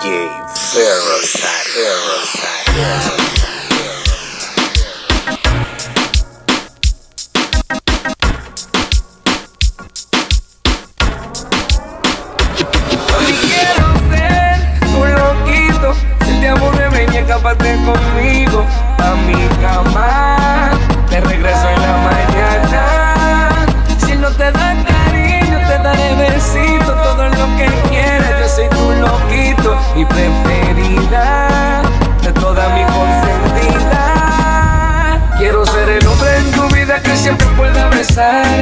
DJ Ferrosar. quiero side.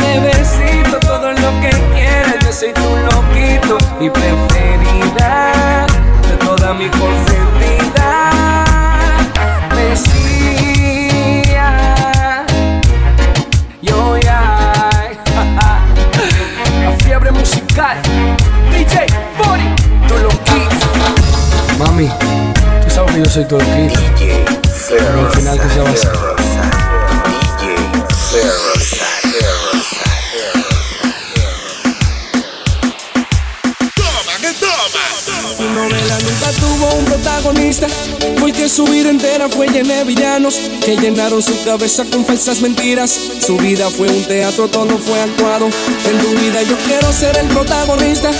Daré besito. Todo lo que quieras, yo soy tu loquito. Mi preferida de toda mi consentida. Decía yo ya. La fiebre musical. DJ Body. Tú lo quieres. Mami, tú sabes que yo soy tu loquito. DJ al final, ¿qué se va a hacer? DJ Ferrosar. Novela nunca tuvo un protagonista, porque su vida entera fue llena de villanos que llenaron su cabeza con falsas mentiras. Su vida fue un teatro, todo fue actuado. En tu vida yo quiero ser el protagonista,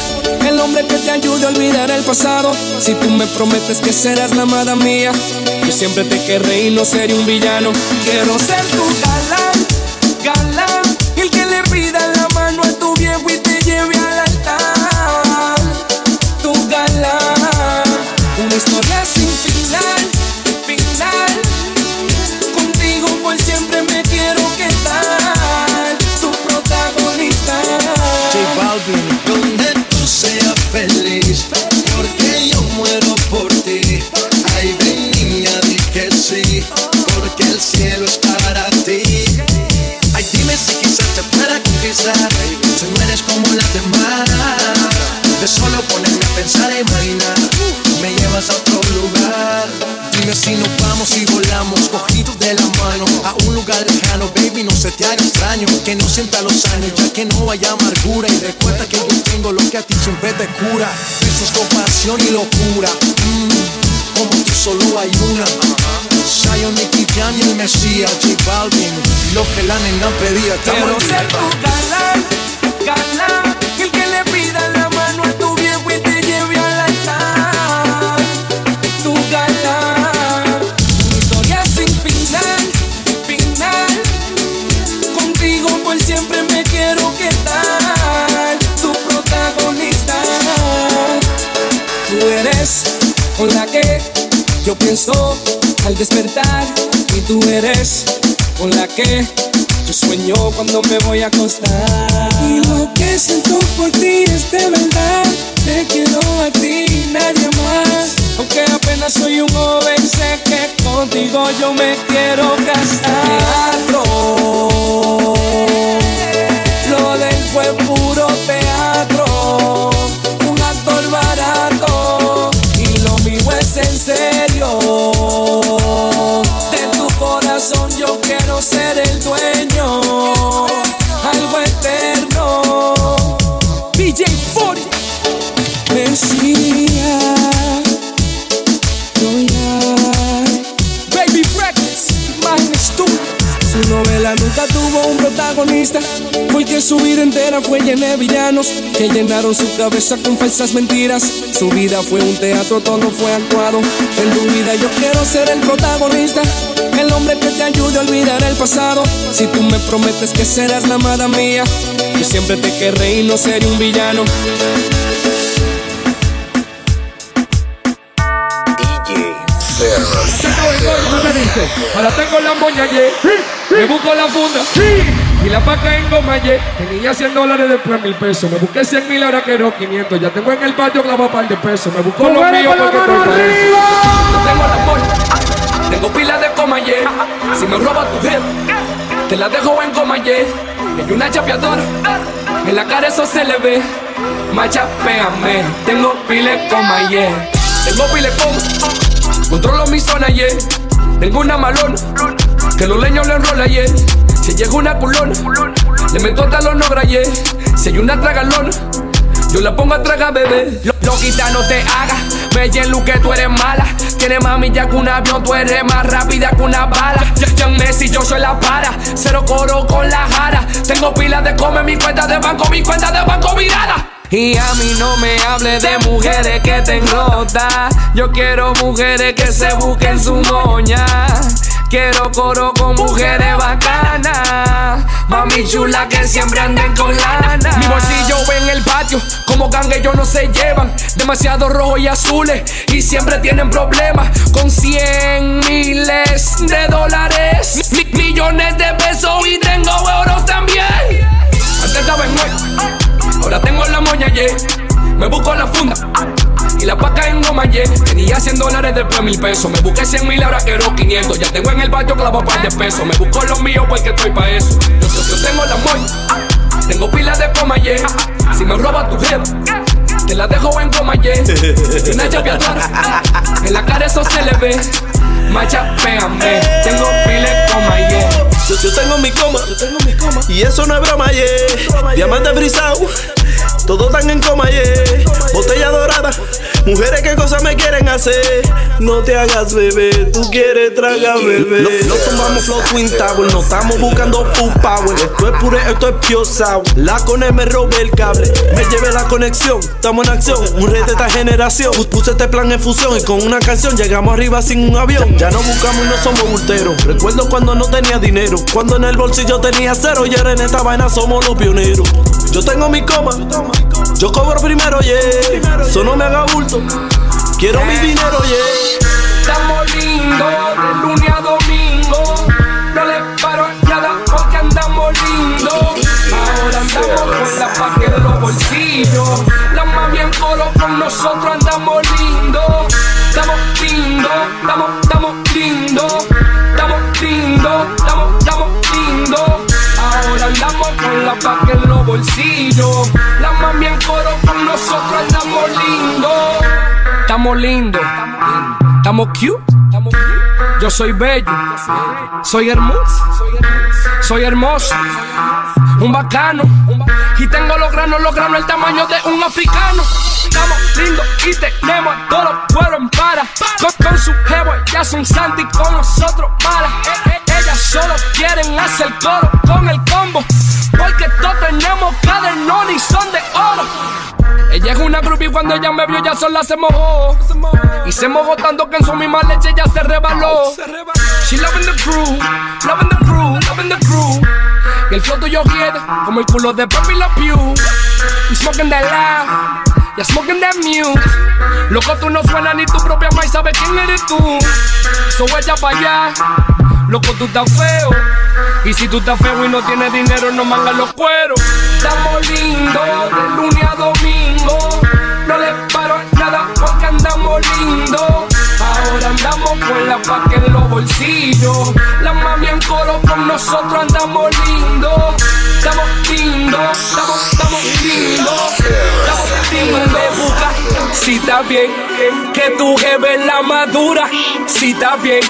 el hombre que te ayude a olvidar el pasado. Si tú me prometes que serás la amada mía, yo siempre te querré y no seré un villano. Quiero ser tu galán, galán, el que le pida la mano a tu viejo y te lleve historia sin final, final. Contigo por siempre me quiero quedar. Tu protagonista. Donde tú seas feliz, porque yo muero por ti. Ay, ven niña, di que sí, porque el cielo es que no sienta los años, ya que no haya amargura. Y recuerda que yo tengo lo que a ti siempre te cura, besos con pasión y locura. Mm, como tú solo hay una. Zion, Nicky Jam y el Mesías, J Balvin, lo que la nena pedía, estamos Quiero en ser tu galán. Pienso al despertar y tú eres con la que yo sueño cuando me voy a acostar. Y lo que siento por ti es de verdad. Te quiero a ti, nadie más. Aunque apenas soy un joven, sé que contigo yo me quiero casar. Protagonista, porque su vida entera fue llena de villanos que llenaron su cabeza con falsas mentiras. Su vida fue un teatro, todo fue actuado. En tu vida yo quiero ser el protagonista, el hombre que te ayude a olvidar el pasado. Si tú me prometes que serás la amada mía, yo siempre te querré y no seré un villano. Ahora tengo la moña, ye. Me busco la funda. Y la paca en goma, ye. Tenía 100 dólares después mil pesos. Me busqué 100 mil, ahora quiero 500. Ya tengo en el patio clavado par de pesos. Me busco lo mío porque estoy para eso. No tengo la moña, tengo pila de coma, yeah. Si me roba tu head, te la dejo en yeah. Hay una chapeadora, en la cara eso se le ve. Macha, pégame, tengo pila de coma, yeah. Tengo pila de coma, controlo mi zona, yeah. Tengo una malona, que los leños le enrola, yeah. Si llega una culona, le meto talón no yeah. Si hay una tragalona, yo la pongo a tragar, bebé. Lo, loquita, no te hagas. Me Lu que tú eres mala. Tienes mami ya que un avión, tú eres más rápida que una bala. Ya Messi, yo soy la para. Cero coro con la jara. Tengo pilas de come, mi cuenta de banco, mi cuenta de banco virada. Y a mí no me hable de mujeres que te engrota. Yo quiero mujeres que se busquen su moña. Quiero coro con mujeres bacanas. Mami chula que siempre anden con lana. Mi bolsillo en el patio, como gangue ellos no se llevan. Demasiado rojo y azules y siempre tienen problemas. Con cien miles de dólares, mi- millones de pesos y tengo euros también. Antes estaba en hueco, ahora tengo la moña, yeah. Me busco la funda y la paca en goma, yeah. Tenía 100 dólares después mil pesos. Me busqué 100 mil, ahora quiero 500. Ya tengo en el patio clavo par de pesos. Me busco lo mío porque estoy pa' eso. Yo, yo- yo tengo la moña, tengo pilas de coma, yeah. Si me roba tu jefe. Te la dejo en coma, yeah. Una chapeadora, en la cara eso se le ve. Macha, pégame, tengo pila de coma, yeah. Yo, yo tengo mi coma, y eso no es broma, yeah. Diamante frisado, todos están en coma, yeah. Botella dorada, mujeres que cosas me quieren hacer. No te hagas bebé, tú quieres tragar bebé. No, tomamos flow Twin Tower, no estamos buscando full power. Esto es pure, esto es pure sour. La cone me robé el cable, me llevé la conexión. Estamos en acción, un rey de esta generación. Pus- Puse este plan en fusión y con una canción llegamos arriba sin un avión. Ya no buscamos y no somos bulteros. Recuerdo cuando no tenía dinero, cuando en el bolsillo tenía cero y ahora en esta vaina somos los pioneros. Yo tengo mi coma, yo cobro primero, yeah. Eso no me haga bulto. Quiero mi dinero, yeah. Estamos lindos de lunes a domingo. No le paro nada porque andamos lindos. Ahora andamos con la pa' que de los bolsillos. La mami en coro con nosotros andamos lindos. Estamos lindos, estamos, estamos lindos. Estamos lindos, estamos, estamos lindos. Ahora andamos con la que en los bolsillos. La mami en coro con nosotros andamos lindos. Estamos lindos. Estamos cute. Yo soy bello. Soy hermoso. Soy hermoso. Un bacano. Y tengo los granos, los granos el tamaño de un africano. Estamos lindos y tenemos a todos los en para. Con, con su jevo, ya son santi con nosotros malas. Ellas solo quieren hacer coro con el combo. Porque todos tenemos cadernón y son de oro. Ella es una groupie cuando ella me vio ya sola se mojó Y se mojó tanto que en su misma leche ya se rebaló She loving the crew, loving the crew, loving the crew Y el flow tuyo quiere como el culo de Papi La Pew We smoking that loud Ya smoking that mute. Loco, tú no suenas ni tu propia maíz sabe quién eres tú. So ella para allá. Loco, tú estás feo. Y si tú estás feo y no tienes dinero, no mangas los cueros. Estamos lindos de lunes a domingo. No le paro nada porque andamos lindos. Ahora andamos con la paca en los bolsillos. La mami en coro con nosotros andamos lindos. Estamos lindos, estamos, estamos lindos. Estamos busca. Si está bien, que tu jefe la madura. Si está bien,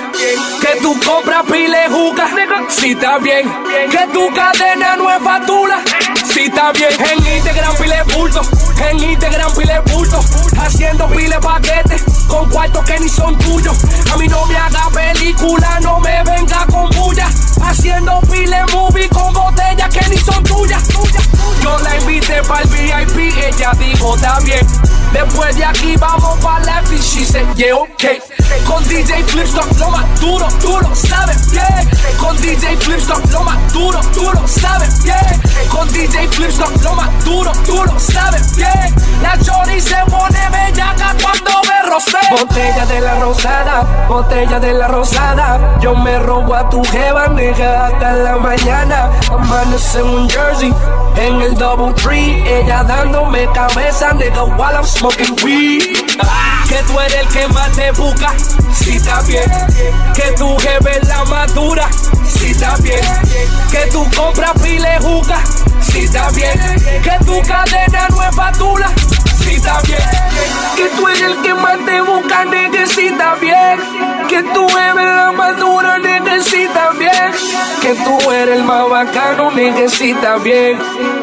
que tu compras pile juca. Si está bien, que tu cadena no es fatula. Si está bien, en Instagram pile bulto. En Instagram pile bulto. DJ Flipstop lo más duro, tú lo sabes bien. Con DJ Flipstop lo más duro, tú lo sabes bien. Con DJ Flipstop lo más duro, tú lo sabes bien. La chori se pone bellaca cuando me rocé. Botella de la rosada, botella de la rosada. Yo me robo a tu jeva, nega, hasta la mañana. Amanece en un jersey, en el double tree. Ella dándome cabeza, nigga, while I'm smoking weed. Tú eres el que más te busca. Si está bien, que tu jefe la madura. Si está bien, que tu compras pile juca. Si está bien, que tu cadena no es. Si bien, que tú eres el que más te busca, nigga. Si bien, que tu jefe es la madura, nigga. Bien, que tú eres el más bacano, nigga. Si bien,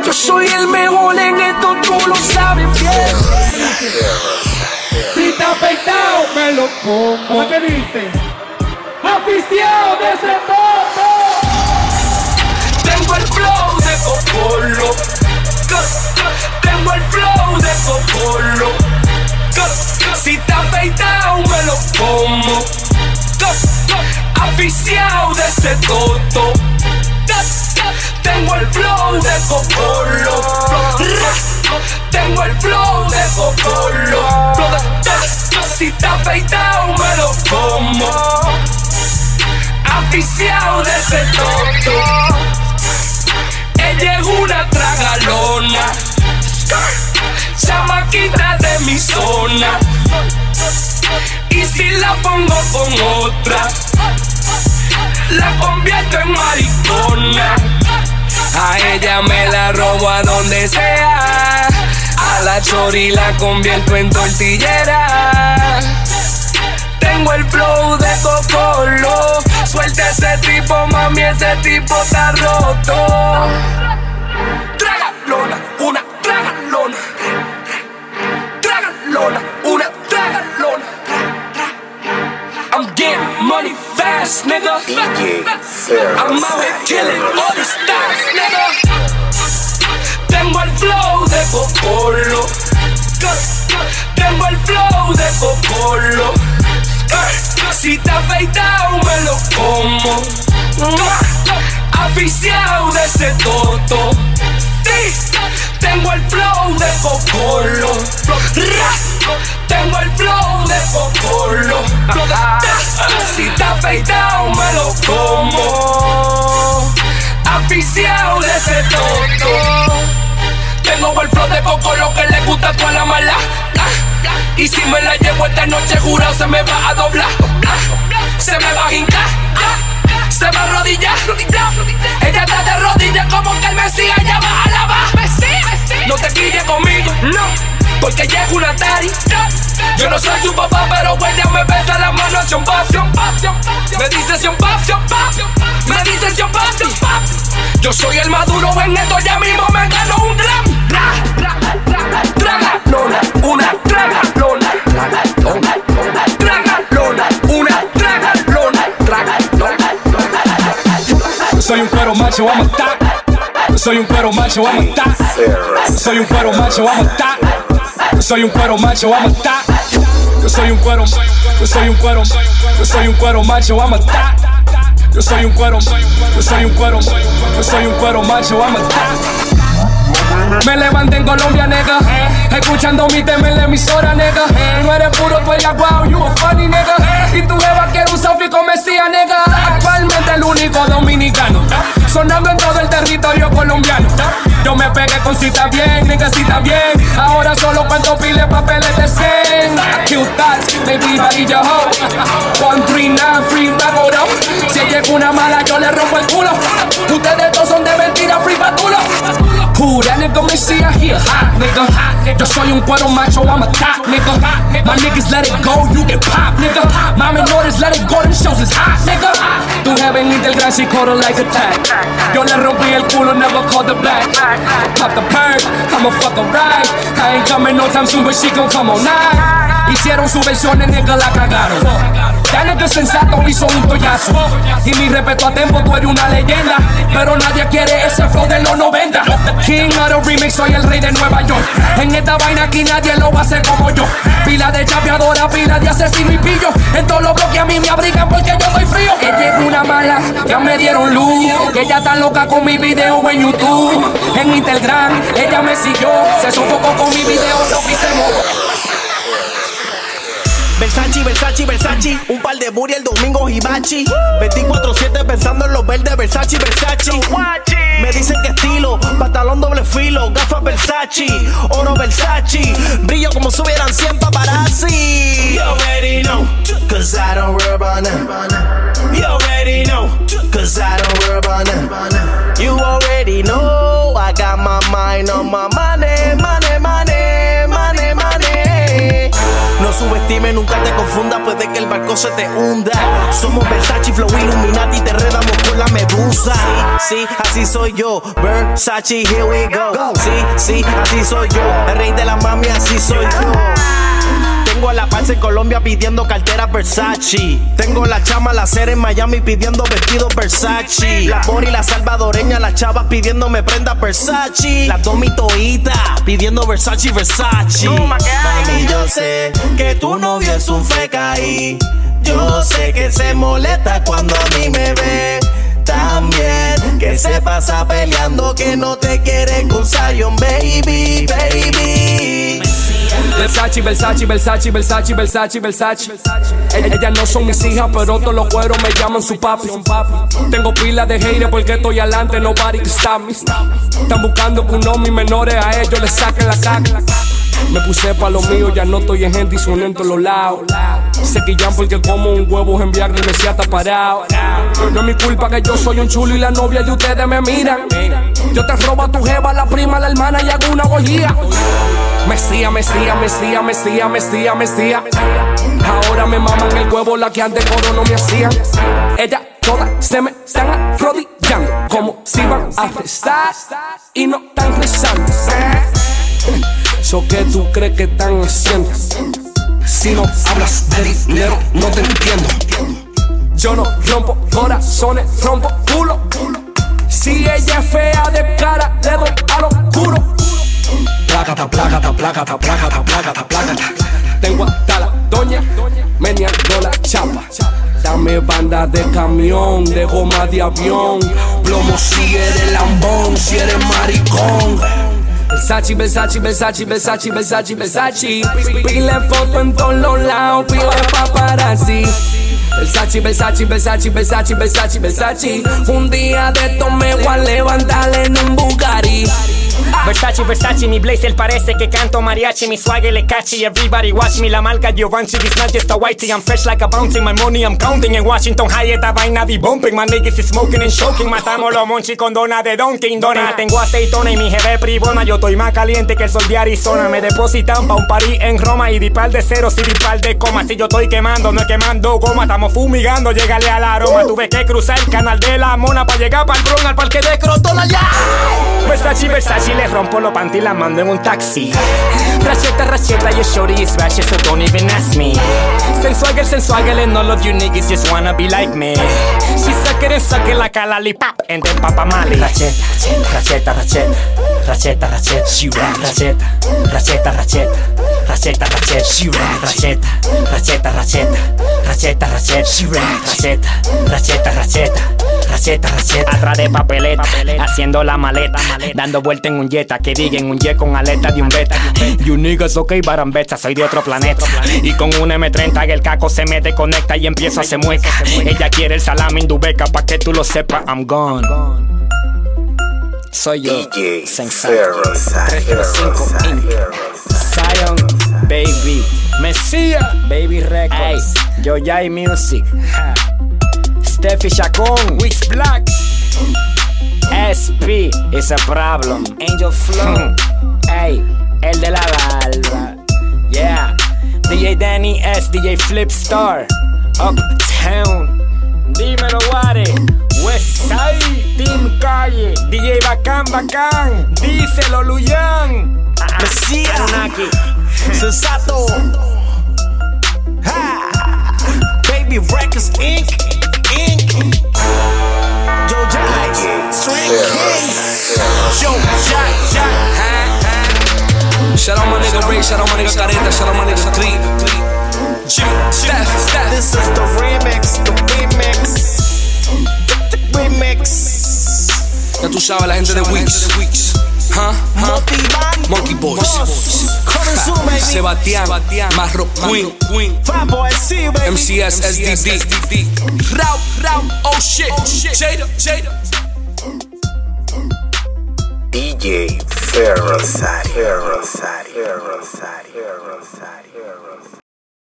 yo soy el mejor en esto, tú lo sabes bien. Si está afeitado, me lo como. ¿Qué dice? Oficial de ese todo. Tengo el flow de Cocolo. Tengo el flow de Cocolo. Si está afeitado, me lo como. Aficiado de ese toto. Tengo el flow de Cocolo. Tengo el flow de Cocolo. Si está afeitado, me lo como. Aficiado de ese toto. Ella es una tragalona. Chamaquita de mi zona. Y si la pongo con otra, la convierto en maricona. A ella me la robo a donde sea. A la chori la convierto en tortillera. Tengo el flow de Cocolo. Suelta ese tipo, mami, ese tipo está roto. Tragalona, una tragalona. Tragalona, una tragalona. I'm getting money fast, nigga. I'm out here killing all these stars, nigga. De Cocolo. Si te afeitado me lo como. Aficiado de ese toto. Tengo el flow de Cocolo. Tengo el flow de Cocolo. Si te afeitado me lo como. Aficiado de ese toto. Tengo el flow de Cocolo que le gusta a toda la mala. Y si me la llevo esta noche, jurado se me va a doblar. Se me va a hincar. Se va a arrodillar. Ella está de rodillas como que el Mesías ya va a lavar. No te quilles conmigo, no. Porque ella es una tari. Yo no soy su papá, pero ella me besa la mano un papi. Me dice papi. Me dice papi. Yo soy el maduro en esto, ya mismo me gano un gram. Tragalona, una tragalona. Tragalona, una tragalona. Tragalona. Soy un cuero macho, I'm a thot. Soy un cuero macho, I'm a. Sarah. Soy un cuero macho, I'm a thot. Soy un cuero macho, I'm a thot. Yo soy un cuero, yo soy un cuero, yo soy un cuero macho, I'm a thot. Yo soy un cuero, yo soy un cuero, yo soy un cuero macho, I'm a. Me levanté en Colombia, nega. El escuchando mi tema en la emisora, nega. No eres puro, tú wow, you a funny, nega. Y tu jeva quiere un selfie con Mesías, nega. Actualmente el único dominicano. Sonando en todo el territorio colombiano. Yo me pegué con cita bien, nega, cita bien. Ahora solo cuento pile papeles de 100. Cute thoughts, baby, body your hoe. One, three, nine, free, up. Si llega una mala, yo le rompo el culo. Ustedes dos son de mentira, free patulo. Who that nigga me see I hear hot nigga. Yo soy un cuero macho, I'm a top nigga. My niggas let it go, you get pop nigga. Mami notice, let it go, them shows is hot nigga. Heaven y del gran her like a tag. Yo le rompí el culo, never called the back. Pop the perk, I'ma fuck her right. I ain't coming no time soon, but she gon' come on night. Hicieron su versión, nigga la cagaron. Ya nigga sensato hizo un toyazo. Y mi respeto a Tempo, tú eres una leyenda. Pero nadie quiere ese flow de los 90. King of the remix, soy el rey de Nueva York. En esta vaina aquí nadie lo va a hacer como yo. Pila de chapeadora, pila de asesino y pillo. En todos los bloques a mí me abrigan porque yo soy frío. Ella es una mala, ya me dieron luz. Ella está loca con mi video en YouTube. En Instagram, ella me siguió. Se sofocó con mi video, lo Versace, Versace, Versace. Un par de buri el domingo Hibachi. 24-7 pensando en los verdes, Versace, Versace. Me dicen que estilo, pantalón doble filo, gafas Versace, oro Versace. Brillo como si hubieran 100 paparazzi. You already know, cause I don't worry about. You already know, cause I don't worry about. You already know, I got my mind on my money, subestime, nunca te confunda, puede que el barco se te hunda. Somos Versace, Flow Illuminati, te redamos con la medusa. Sí, sí, así soy yo. Versace, here we go. Sí, sí, así soy yo. El rey de la mami, así soy yo. Tengo a la paz en Colombia pidiendo cartera Versace. Tengo la chama, la cera en Miami pidiendo vestido Versace. La Bori, la salvadoreña, la chava pidiéndome prenda Versace. La domitoita pidiendo Versace, Versace. Mami, yo sé que tu novio es un fecaí. Yo sé que se molesta cuando a mí me ve. También que se pasa peleando que no te quiere con Zion, baby, baby. Versace, Versace, Versace, Versace, Versace, Versace. Ellas no son mis hijas, pero todos los cueros me llaman su papi. Tengo pila de haters porque estoy adelante, nobody can stop me. Están buscando que uno mis menores a ellos les saquen la caca. Me puse pa' lo mío, ya no estoy en gente y sueno en todos los lados. Se quillan porque como un huevo en Viagra y me sienta parado. No es mi culpa que yo soy un chulo y la novia de ustedes me miran. Yo te robo a tu jeva, la prima, la hermana y hago una orgía. Mesía, Mesía, Mesía, Mesía, Mesía, Mesía. Ahora me maman el huevo, la que antes coro no me hacían. Ella todas se me están arrodillando como si iban a rezar y no están rezando. Eso que tú crees que están haciendo. Si no hablas de dinero, no te entiendo. Yo no rompo corazones, rompo culo. Si ella es fea de cara, le doy a lo oscuro. Plácata, plácata, plácata, plácata, plácata, plácata. Tengo hasta la doña meneando la chapa. Dame banda de camión, de goma de avión. Plomo si eres lambón, si eres maricón. Versace, Versace, Versace, Versace, Versace, Versace. Pile foto en todos los lados, pile paparazzi. Versace, Versace, Versace, Versace, Versace, Versace. Un día de esto me voy a levantar en un Bugatti. Versace, Versace, mi blazer parece que canto mariachi Mi swagger le catchy, everybody watch me La marca Giovanni, this not just a whitey I'm fresh like a bounty, my money I'm counting En Washington High esta vaina de bumping My niggas is smoking and choking Matamos los monchi con dona de Dunkin' Dona. Tengo aceitona y mi jefe privona Yo estoy más caliente que el sol de Arizona. Me depositan pa' un party en Roma Y dipal de cero, dipal de coma Si yo estoy quemando, no es quemando goma Estamos fumigando, llégale al aroma. Tuve que cruzar el canal de la mona Pa' llegar pa'l bron, al parque de Crotona ya. Versace, Versace, le rompo los panty la mando en un taxi. Racheta, racheta, your shorty is ratchet, so don't even ask me. Sensuagel, sensuagel, and all of you niggas just wanna be like me. She suck it and suck it like a lollipop, and then Papa Mali. Racheta, racheta, racheta, racheta, racheta, she rap, racheta, racheta, racheta, racheta, racheta, she rap, racheta, racheta, racheta, racheta, racheta, she rap, racheta, racheta, racheta, racheta, racheta. Atrás de papeleta, haciendo la maleta, dando vuelta en en un Jetta, que diga en un jet con aleta de un beta. You niggas ok, barambeta, soy de otro planeta. Y con un M30 el caco se me desconecta y empiezo a hacer mueca. Ella quiere el salami indubeca, pa' que tú lo sepas, I'm gone. Soy yo, DJ Sensato. Ferrosari. 305 Inc. Zion, baby. Messia, baby records. Yo Music. Steffi Chacon, Wix Black. SP is a problem. Angel Flow. Ey, el de la barba. Yeah. DJ Danny S, DJ Flip Star. Uptown. Dímelo, Ware. Westside. Team Calle. DJ Bacán Bacán. Díselo, Luyan. Mesías. Anunnaki. Sensato. Ha. Baby Records Inc. Inc. Shout out my nigga Ray, shout out my nigga Careta, shout out my nigga Three. Steph, Steph. This is the remix. The remix. The remix. Ya tú sabes, la gente de Wix. Huh? Huh? Monkey Boys. Sebastián, Marro Queen, Fat boy, see you, baby. MCS, SDD. Rau, Rau, oh shit, Jada, Jada. DJ Ferrosari. Ferrosari. Ferrosari. Ferrosari.